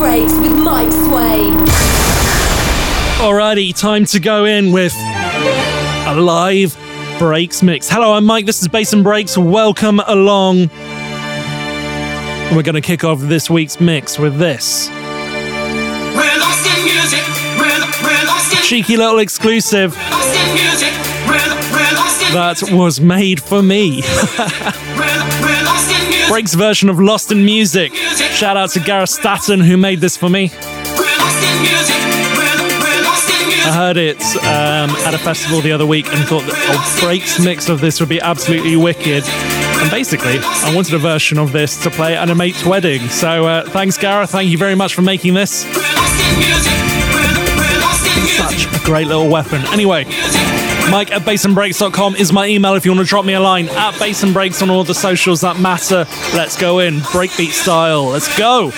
Breaks with Mike Swain. Alrighty, time to go in with a live breaks mix. Hello, I'm Mike. This is Bass and Breaks. Welcome along. And we're going to kick off this week's mix with this. We're lost in music. We're, we're lost in Cheeky little exclusive lost in music. We're, we're lost in that was made for me. we're, we're lost in music. Breaks version of Lost in Music. Shout out to Gareth Statten who made this for me. I heard it um, at a festival the other week and thought that a breaks mix of this would be absolutely wicked. And basically, I wanted a version of this to play at a mate's wedding. So uh, thanks, Gareth. Thank you very much for making this. Such a great little weapon. Anyway, Mike at bassandbreaks.com is my email if you want to drop me a line. At Bass and Breaks on all the socials that matter. Let's go in. Breakbeat style. Let's go.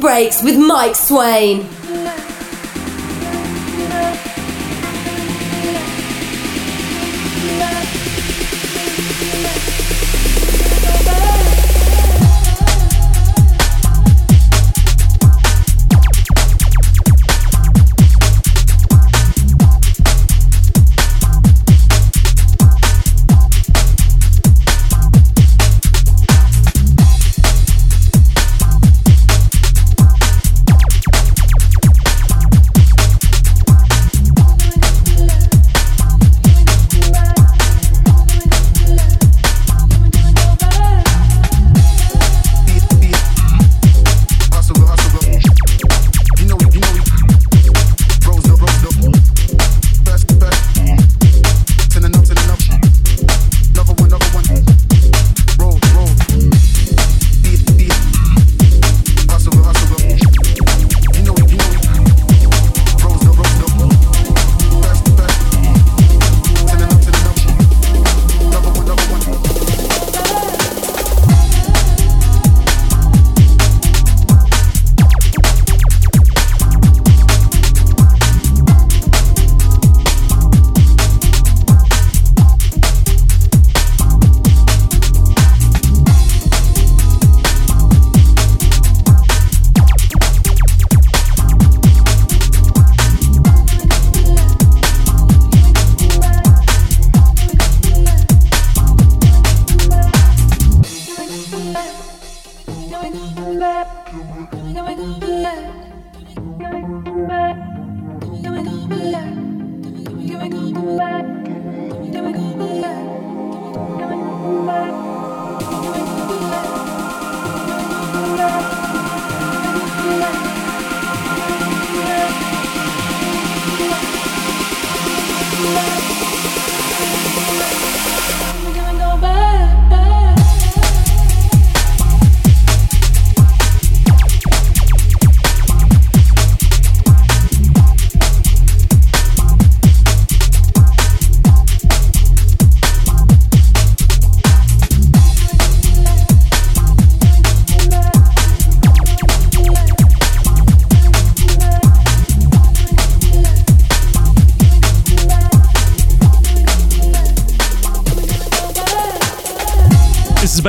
Breaks with Mike Swain.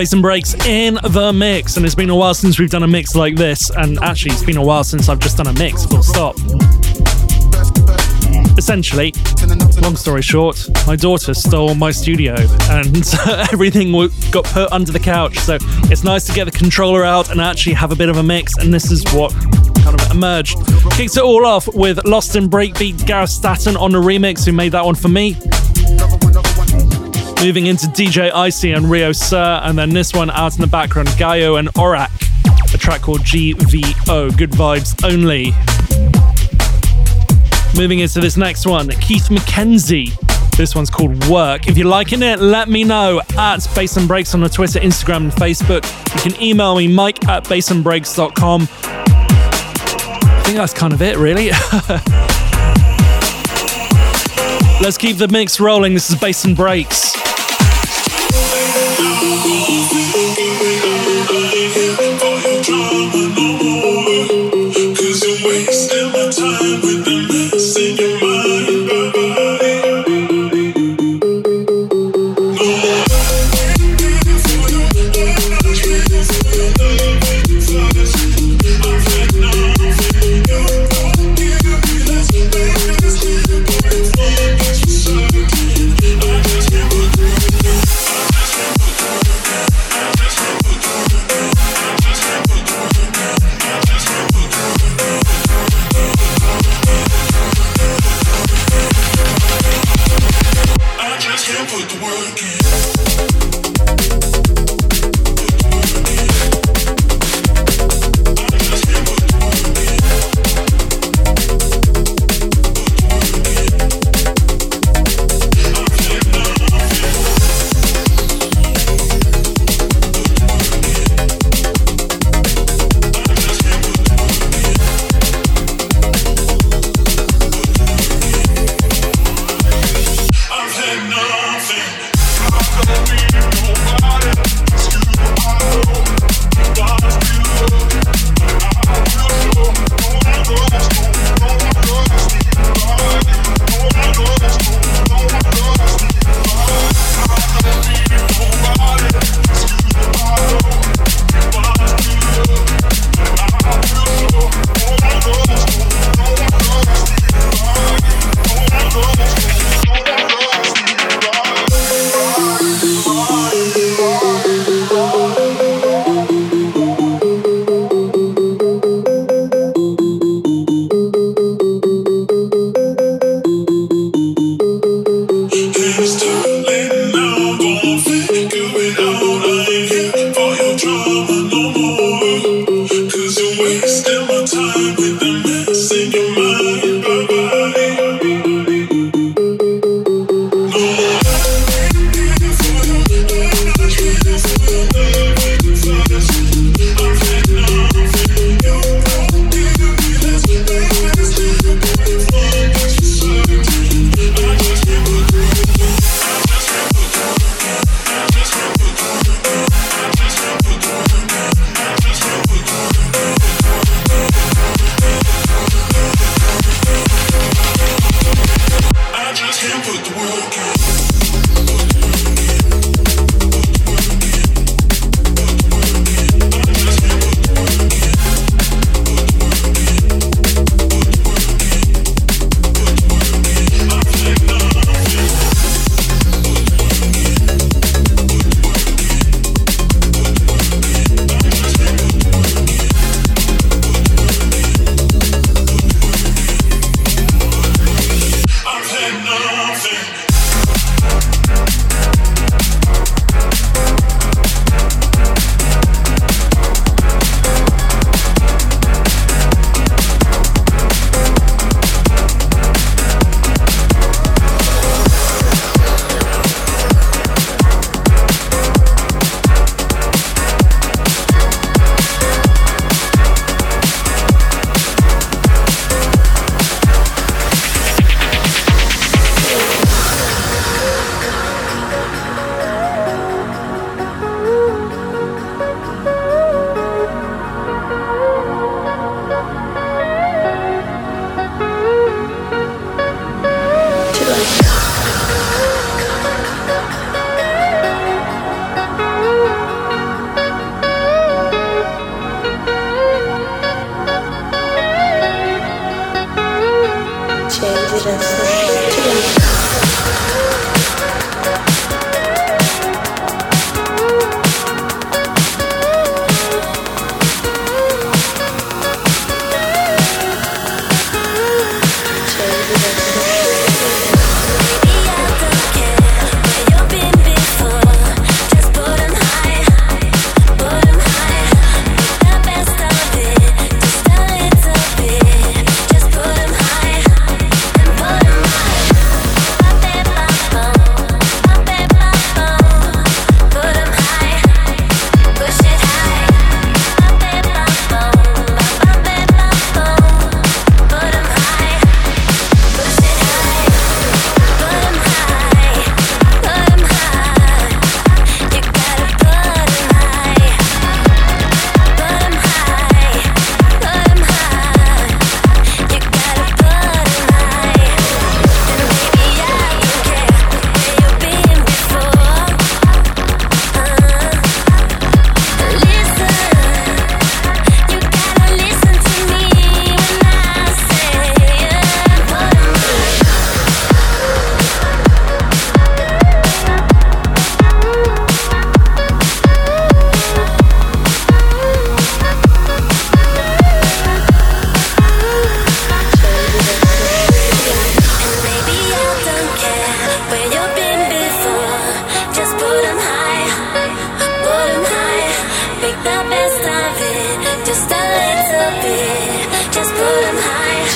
Is and Breaks in the mix, and it's been a while since we've done a mix like this, and actually, it's been a while since I've just done a mix, full stop. Essentially, long story short, my daughter stole my studio and everything got put under the couch. So it's nice to get the controller out and actually have a bit of a mix, and this is what kind of emerged. Kicked it all off with Lost in Breakbeat, Gareth Staton on the remix, who made that one for me. Moving into DJ Icy and Rio Sir, and then this one out in the background, Gaio and Orak, a track called GVO, Good Vibes Only. Moving into this next one, Keith McKenzie. This one's called Work. If you're liking it, let me know at Bass and Breaks on the Twitter, Instagram, and Facebook. You can email me, mike at bassandbreaks.com. I think that's kind of it, really. Let's keep the mix rolling. This is Bass and Breaks.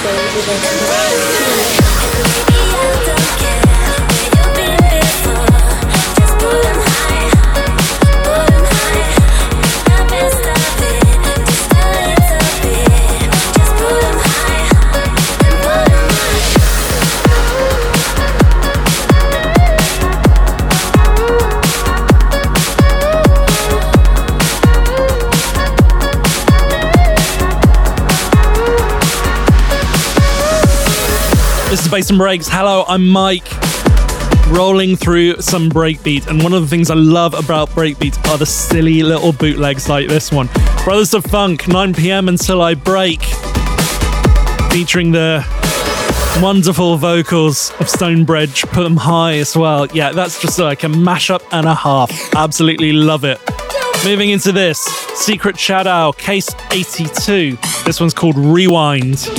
This Bass and Breaks. Hello, I'm Mike. Rolling through some breakbeat, and one of the things I love about breakbeats are the silly little bootlegs like this one. Brothers of Funk, 9 pm until I break, featuring the wonderful vocals of Stonebridge. Put them high as well. Yeah, that's just like a mashup and a half. Absolutely love it. Moving into this Secret Shadow, Case 82. This one's called Rewind.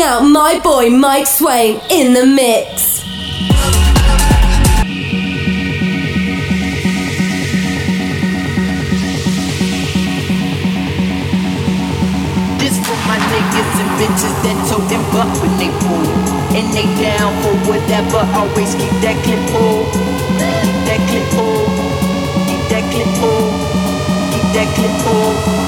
Checking out my boy Mike Swain in the mix. This for my niggas and bitches that toting butt when they pull. And they down for whatever, always keep that clip full. That clip full. Keep that clip full. Keep that clip full.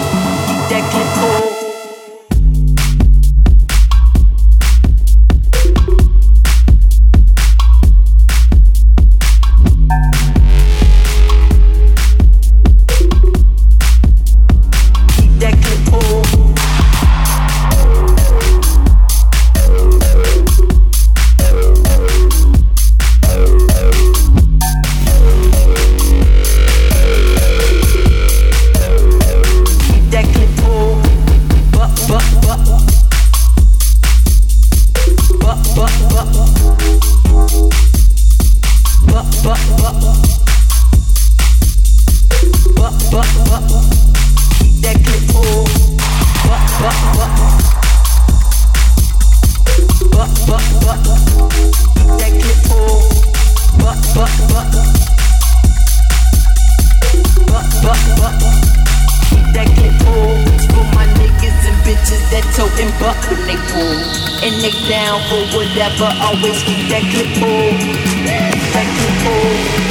never, would always keep that clip full. That clip full.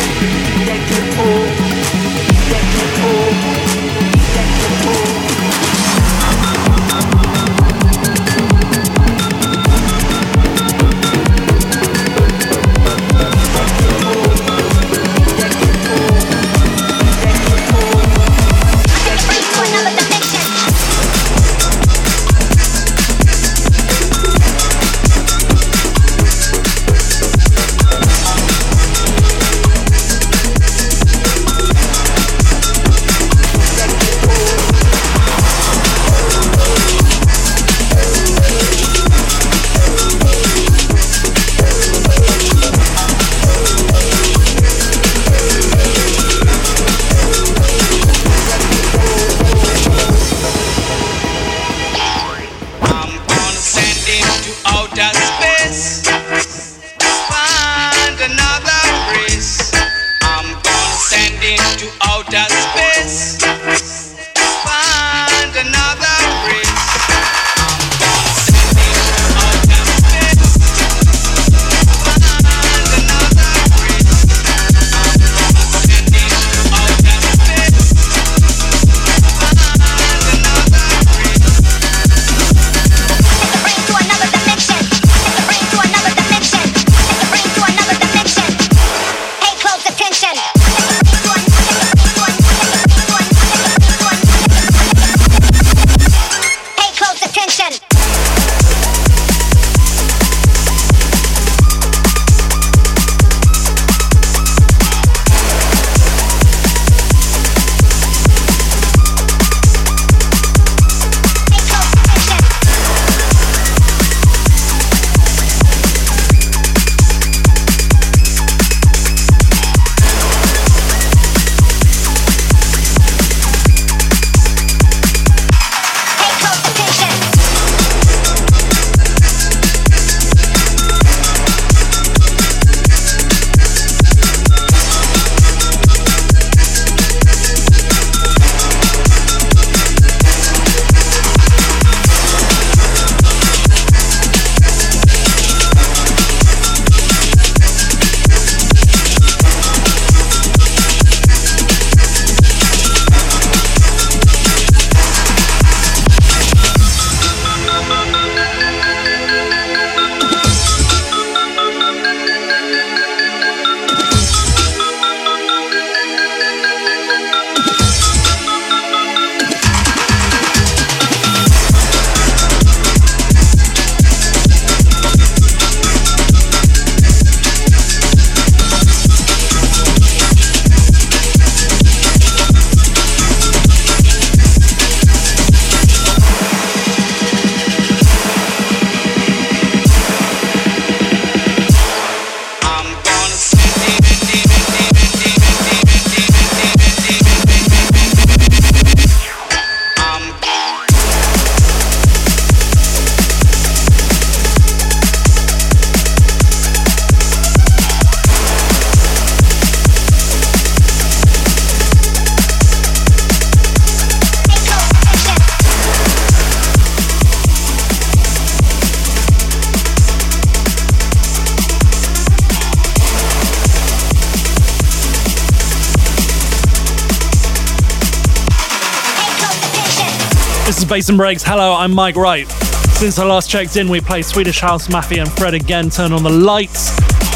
Bass and Breaks. Hello, I'm Mike Wright. Since I last checked in, we played Swedish House Mafia and Fred again. Turn on the lights.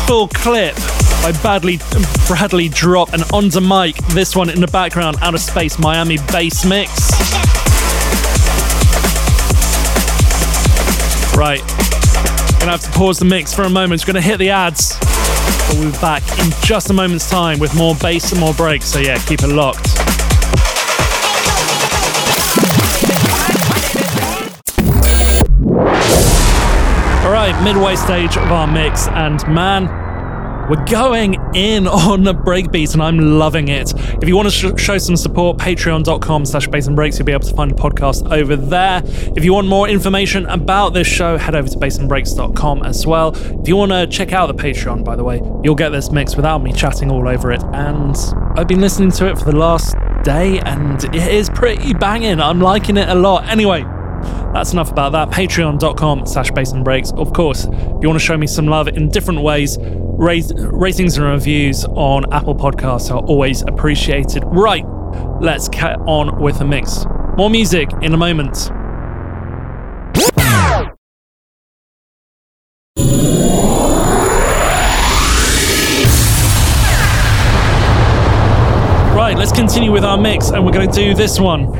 Full clip by Badly, Bradley Drop and Onto Mike. This one in the background, Out of Space Miami bass mix. Right. Gonna have to pause the mix for a moment. We're Gonna hit the ads. But we'll be back in just a moment's time with more bass and more breaks. So yeah, keep it locked. Right, midway stage of our mix, and man, we're going in on the breakbeat, and I'm loving it. If you want to sh- show some support, patreon.com slash and breaks, you'll be able to find the podcast over there. If you want more information about this show, head over to bassandbreaks.com as well. If you want to check out the Patreon, by the way, you'll get this mix without me chatting all over it. And I've been listening to it for the last day, and it is pretty banging. I'm liking it a lot. Anyway, that's enough about that. Patreon.com slash bass and breaks. Of course, if you want to show me some love in different ways, ratings and reviews on Apple Podcasts are always appreciated. Right, let's get on with the mix. More music in a moment. Right, let's continue with our mix, and we're going to do this one.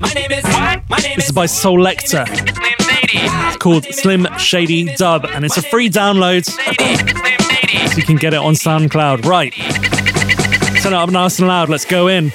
My name is Slim Shady. My name is what? My name This is by Solector. Slim It's called Slim Shady Dub, and it's a free download, so you can get it on SoundCloud. Right. Turn it up nice and loud. Let's go in.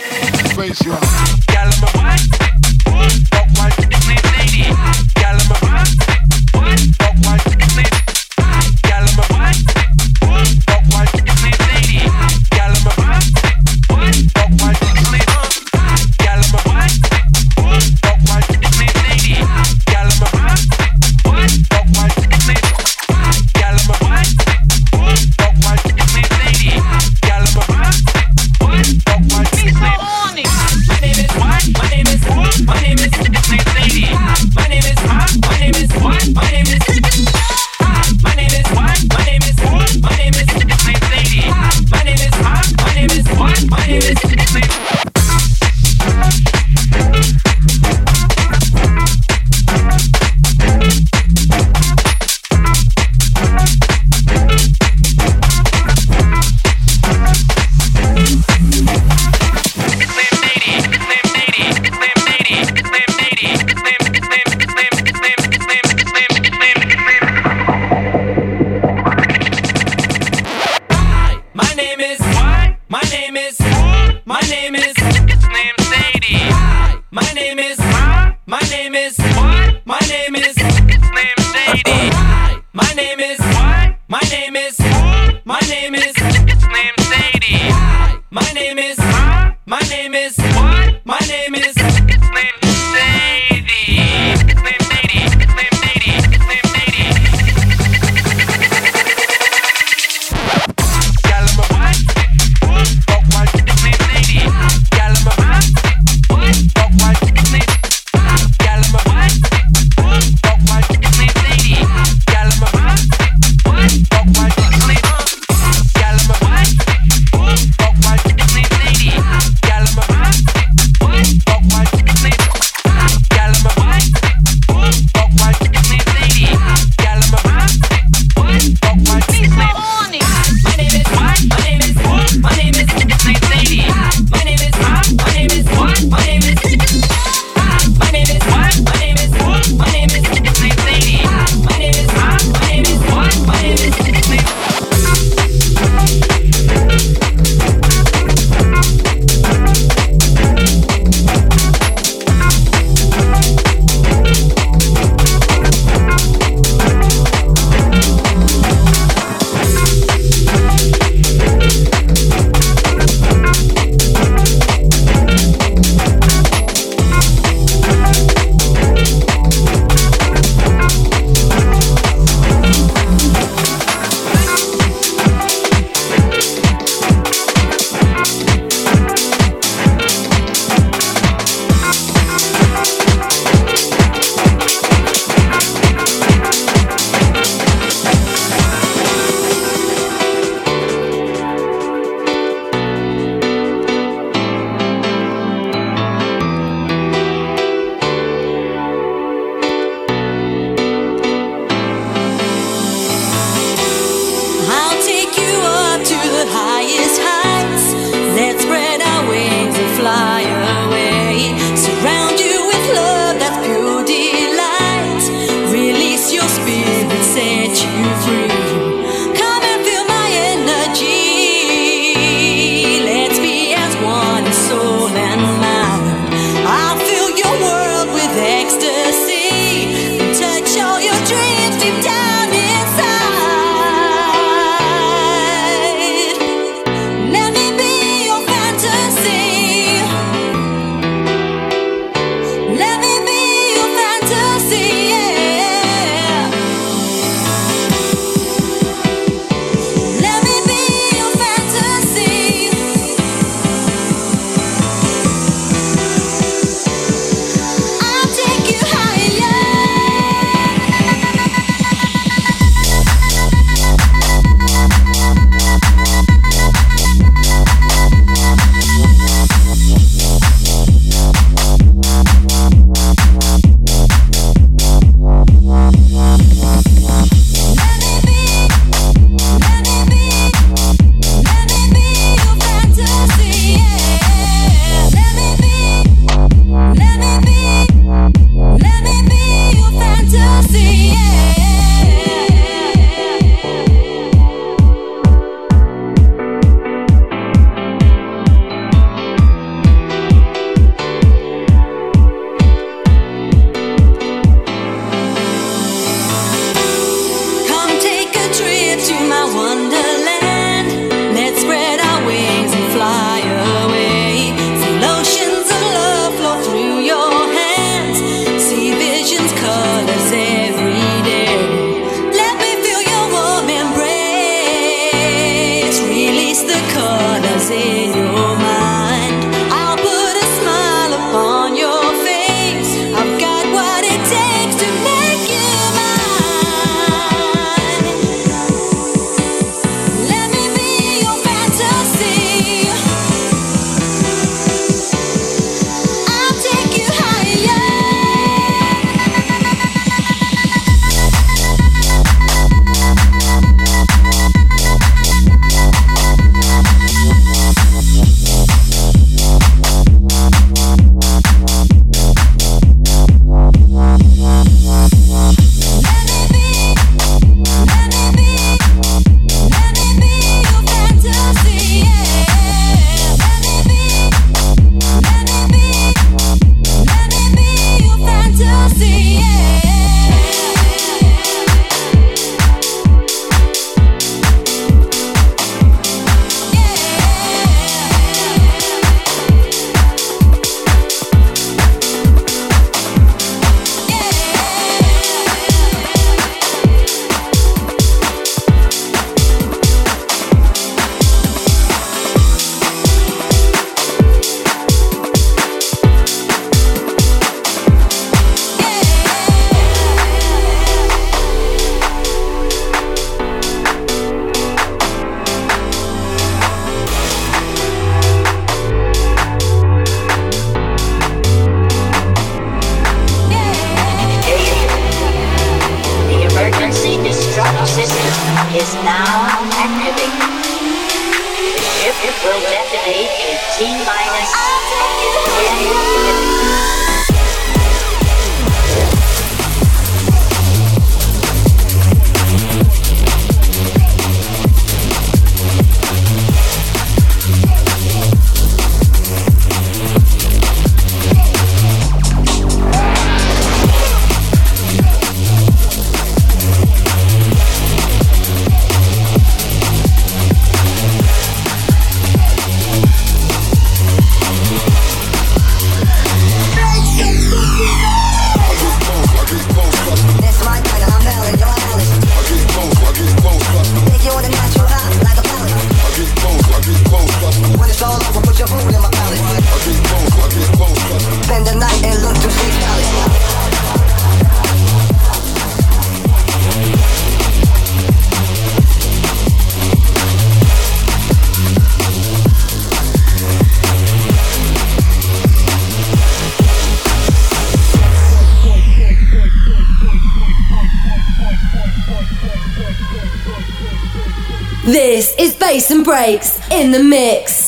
This is Bass and Breaks in the mix.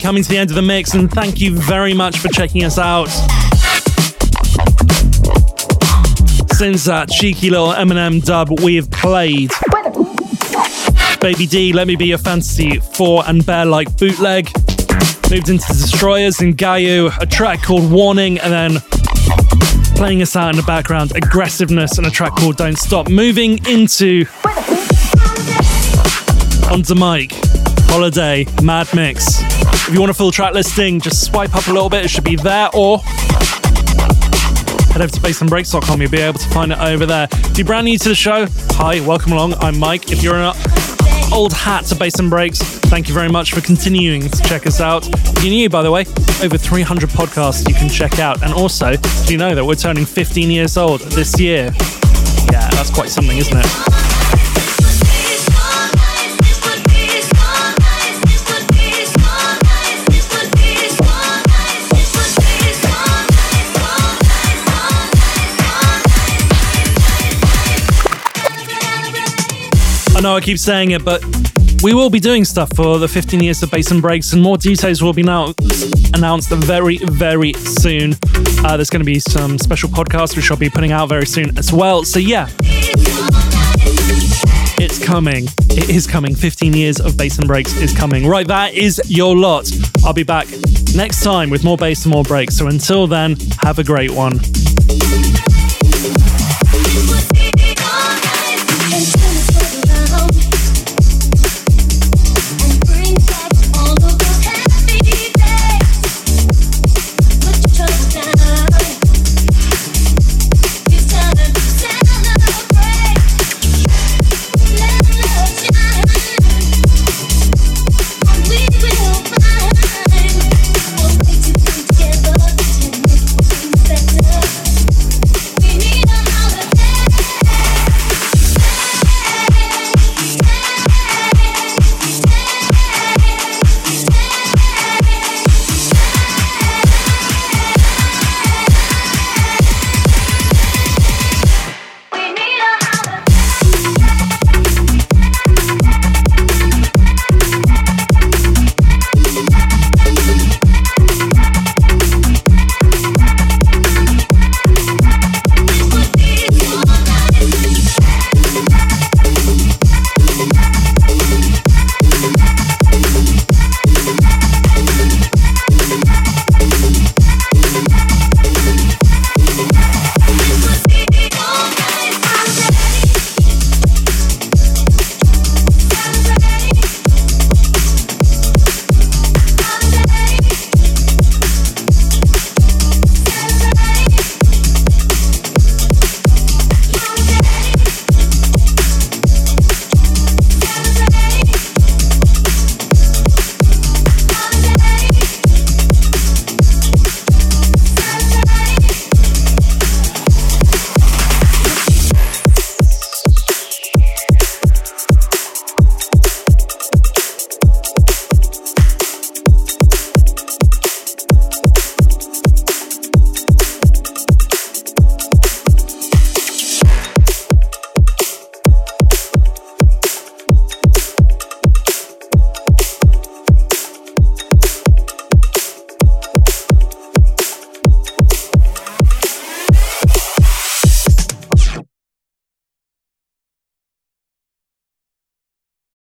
Coming to the end of the mix, and thank you very much for checking us out. Since that cheeky little Eminem dub we have played, Baby D, Let Me Be Your Fantasy 4 and Bear Like Bootleg. Moved into Destroyers and Gayu, a track called Warning, and then playing us out in the background, Aggressiveness and a track called Don't Stop. Moving into onto Mike, Holiday, Mad Mix. If you want a full track listing, just swipe up a little bit, it should be there, or head over to bassandbreaks.com, you'll be able to find it over there. If you're brand new to the show, hi, welcome along, I'm Mike. If you're an old hat to Bass and Breaks, thank you very much for continuing to check us out. If you're new, by the way, over 300 podcasts you can check out. And also, do you know that we're turning 15 years old this year? Yeah, that's quite something, isn't it? I know I keep saying it, but we will be doing stuff for the 15 years of Bass and Breaks, and more details will be now announced very, very soon. Uh, there's going to be some special podcasts which I'll be putting out very soon as well. So, yeah, it's coming. It is coming. 15 years of Bass and Breaks is coming. Right, that is your lot. I'll be back next time with more bass and more breaks. So, until then, have a great one.